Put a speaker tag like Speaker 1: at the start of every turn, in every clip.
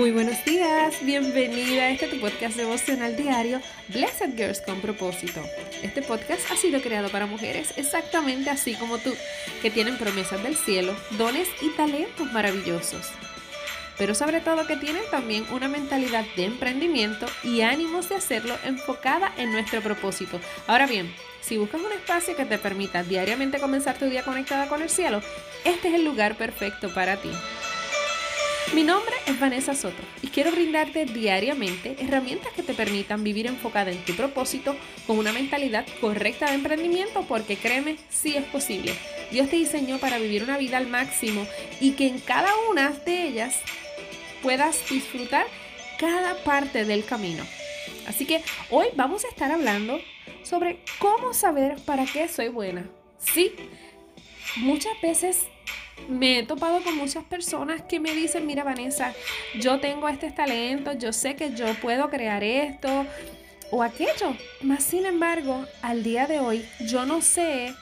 Speaker 1: Muy buenos días, bienvenida a este tu podcast devocional diario Blessed Girls con propósito. Este podcast ha sido creado para mujeres exactamente así como tú, que tienen promesas del cielo, dones y talentos maravillosos. Pero sobre todo que tienen también una mentalidad de emprendimiento y ánimos de hacerlo enfocada en nuestro propósito. Ahora bien, si buscas un espacio que te permita diariamente comenzar tu día conectada con el cielo, este es el lugar perfecto para ti. Mi nombre es Vanessa Soto y quiero brindarte diariamente herramientas que te permitan vivir enfocada en tu propósito con una mentalidad correcta de emprendimiento porque créeme, sí es posible. Dios te diseñó para vivir una vida al máximo y que en cada una de ellas puedas disfrutar cada parte del camino. Así que hoy vamos a estar hablando sobre cómo saber para qué soy buena. Sí, muchas veces me he topado con muchas personas que me dicen, mira Vanessa, yo tengo este talento, yo sé que yo puedo crear esto o aquello. Más sin embargo, al día de hoy yo no sé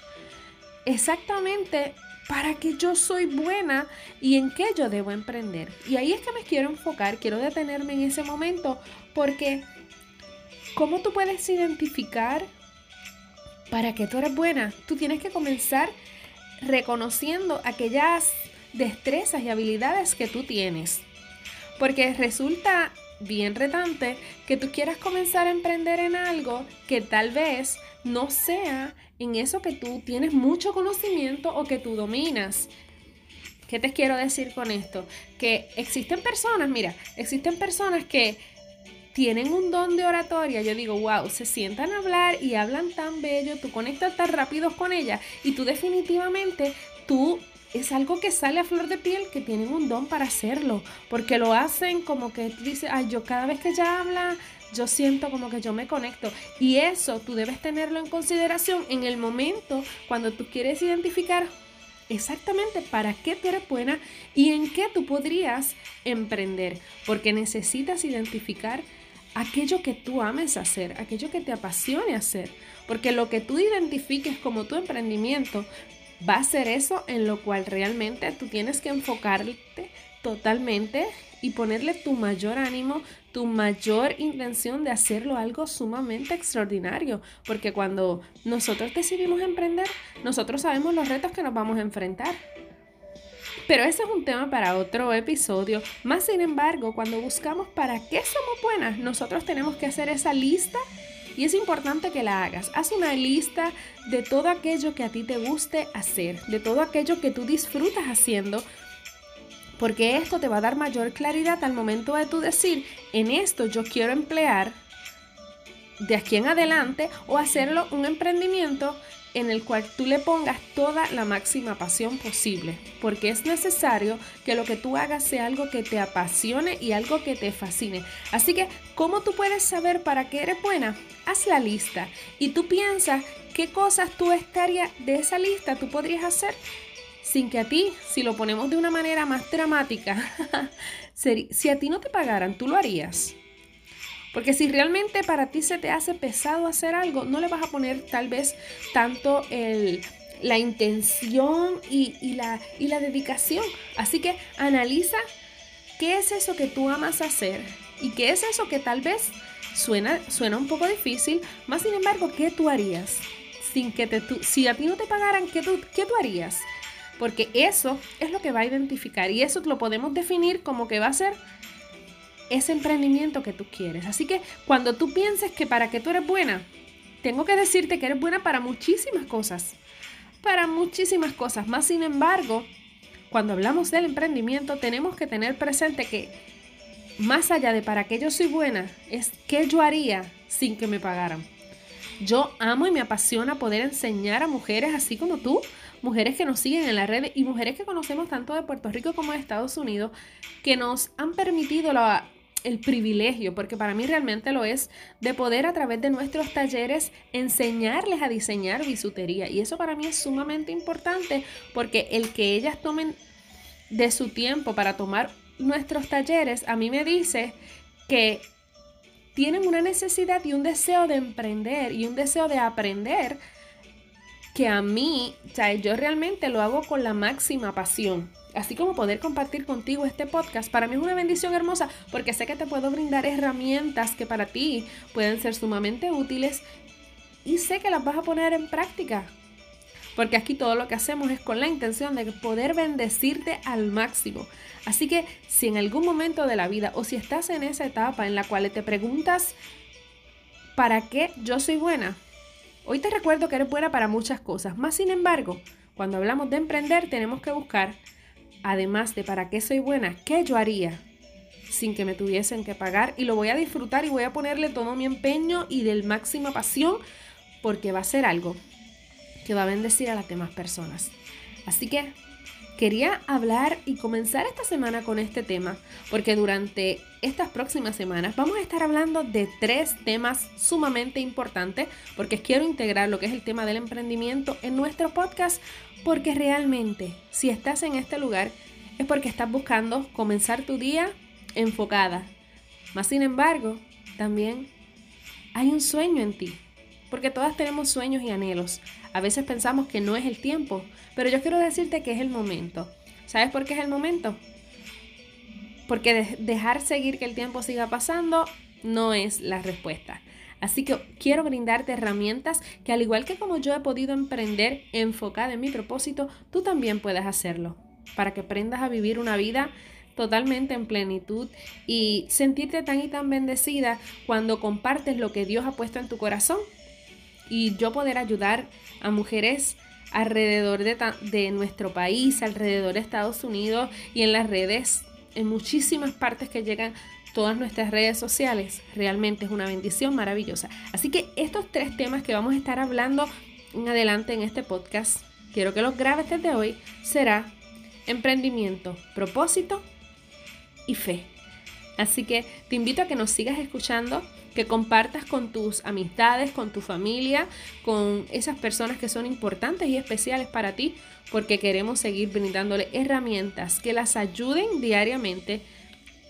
Speaker 1: exactamente para qué yo soy buena y en qué yo debo emprender. Y ahí es que me quiero enfocar, quiero detenerme en ese momento porque ¿cómo tú puedes identificar para qué tú eres buena? Tú tienes que comenzar reconociendo aquellas destrezas y habilidades que tú tienes. Porque resulta bien retante que tú quieras comenzar a emprender en algo que tal vez no sea en eso que tú tienes mucho conocimiento o que tú dominas. ¿Qué te quiero decir con esto? Que existen personas, mira, existen personas que tienen un don de oratoria, yo digo, wow, se sientan a hablar y hablan tan bello, tú conectas tan rápido con ella y tú definitivamente, tú es algo que sale a flor de piel que tienen un don para hacerlo, porque lo hacen como que tú dices, ay, yo cada vez que ella habla, yo siento como que yo me conecto. Y eso tú debes tenerlo en consideración en el momento cuando tú quieres identificar exactamente para qué tú eres buena y en qué tú podrías emprender, porque necesitas identificar aquello que tú ames hacer, aquello que te apasione hacer, porque lo que tú identifiques como tu emprendimiento va a ser eso en lo cual realmente tú tienes que enfocarte totalmente y ponerle tu mayor ánimo, tu mayor intención de hacerlo algo sumamente extraordinario, porque cuando nosotros decidimos emprender, nosotros sabemos los retos que nos vamos a enfrentar. Pero ese es un tema para otro episodio. Más sin embargo, cuando buscamos para qué somos buenas, nosotros tenemos que hacer esa lista y es importante que la hagas. Haz una lista de todo aquello que a ti te guste hacer, de todo aquello que tú disfrutas haciendo, porque esto te va a dar mayor claridad al momento de tú decir, en esto yo quiero emplear de aquí en adelante o hacerlo un emprendimiento en el cual tú le pongas toda la máxima pasión posible, porque es necesario que lo que tú hagas sea algo que te apasione y algo que te fascine. Así que, ¿cómo tú puedes saber para qué eres buena? Haz la lista y tú piensas qué cosas tú estarías de esa lista tú podrías hacer sin que a ti, si lo ponemos de una manera más dramática, si a ti no te pagaran, tú lo harías. Porque si realmente para ti se te hace pesado hacer algo, no le vas a poner tal vez tanto la intención y, la, y la dedicación. Así que analiza qué es eso que tú amas hacer y qué es eso que tal vez suena, suena un poco difícil, más sin embargo, ¿qué tú harías? Sin que te, si a ti no te pagaran, ¿qué tú, ¿qué tú harías? Porque eso es lo que va a identificar y eso lo podemos definir como que va a ser ese emprendimiento que tú quieres. Así que cuando tú pienses que para qué tú eres buena, tengo que decirte que eres buena para muchísimas cosas. Para muchísimas cosas. Más sin embargo, cuando hablamos del emprendimiento, tenemos que tener presente que más allá de para qué yo soy buena, es qué yo haría sin que me pagaran. Yo amo y me apasiona poder enseñar a mujeres así como tú, mujeres que nos siguen en la red y mujeres que conocemos tanto de Puerto Rico como de Estados Unidos, que nos han permitido la el privilegio, porque para mí realmente lo es, de poder a través de nuestros talleres enseñarles a diseñar bisutería. Y eso para mí es sumamente importante porque el que ellas tomen de su tiempo para tomar nuestros talleres, a mí me dice que tienen una necesidad y un deseo de emprender y un deseo de aprender que a mí, o sea, yo realmente lo hago con la máxima pasión. Así como poder compartir contigo este podcast, para mí es una bendición hermosa porque sé que te puedo brindar herramientas que para ti pueden ser sumamente útiles y sé que las vas a poner en práctica. Porque aquí todo lo que hacemos es con la intención de poder bendecirte al máximo. Así que si en algún momento de la vida o si estás en esa etapa en la cual te preguntas, ¿para qué yo soy buena? Hoy te recuerdo que eres buena para muchas cosas. Más sin embargo, cuando hablamos de emprender tenemos que buscar además de para qué soy buena, ¿qué yo haría sin que me tuviesen que pagar? Y lo voy a disfrutar y voy a ponerle todo mi empeño y del máxima pasión porque va a ser algo que va a bendecir a las demás personas. Así que quería hablar y comenzar esta semana con este tema porque durante estas próximas semanas vamos a estar hablando de tres temas sumamente importantes porque quiero integrar lo que es el tema del emprendimiento en nuestro podcast porque realmente, si estás en este lugar, es porque estás buscando comenzar tu día enfocada. Más sin embargo, también hay un sueño en ti. Porque todas tenemos sueños y anhelos. A veces pensamos que no es el tiempo, pero yo quiero decirte que es el momento. ¿Sabes por qué es el momento? Porque dejar seguir que el tiempo siga pasando no es la respuesta. Así que quiero brindarte herramientas que al igual que como yo he podido emprender enfocada en mi propósito, tú también puedes hacerlo para que aprendas a vivir una vida totalmente en plenitud y sentirte tan y tan bendecida cuando compartes lo que Dios ha puesto en tu corazón y yo poder ayudar a mujeres alrededor de, de, nuestro país, alrededor de Estados Unidos y en las redes, en muchísimas partes que llegan todas nuestras redes sociales. Realmente es una bendición maravillosa. Así que estos tres temas que vamos a estar hablando en adelante en este podcast, quiero que los grabes desde hoy, será emprendimiento, propósito y fe. Así que te invito a que nos sigas escuchando, que compartas con tus amistades, con tu familia, con esas personas que son importantes y especiales para ti, porque queremos seguir brindándole herramientas que las ayuden diariamente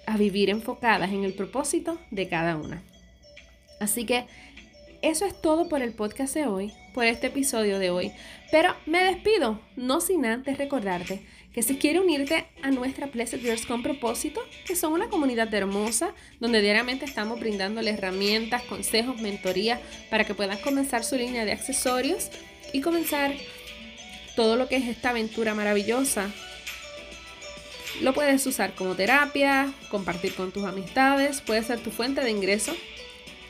Speaker 1: a vivir enfocadas en el propósito de cada una. Así que eso es todo por el podcast de hoy, por este episodio de hoy. Pero me despido, no sin antes recordarte que si quieres unirte a nuestra Blessed Girls con propósito, que son una comunidad hermosa donde diariamente estamos brindándole herramientas, consejos, mentoría para que puedan comenzar su línea de accesorios y comenzar todo lo que es esta aventura maravillosa lo puedes usar como terapia, compartir con tus amistades, puede ser tu fuente de ingreso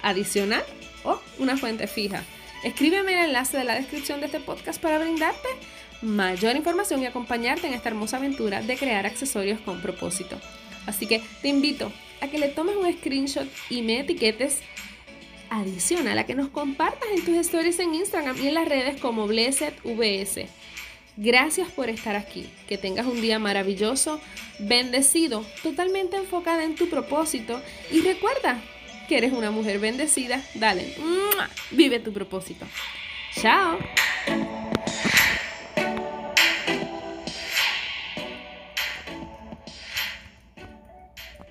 Speaker 1: adicional o una fuente fija. Escríbeme el enlace de la descripción de este podcast para brindarte mayor información y acompañarte en esta hermosa aventura de crear accesorios con propósito. Así que te invito a que le tomes un screenshot y me etiquetes adicional a que nos compartas en tus stories en Instagram y en las redes como BlessedVS. Gracias por estar aquí. Que tengas un día maravilloso, bendecido, totalmente enfocada en tu propósito. Y recuerda que eres una mujer bendecida. Dale, vive tu propósito. Chao.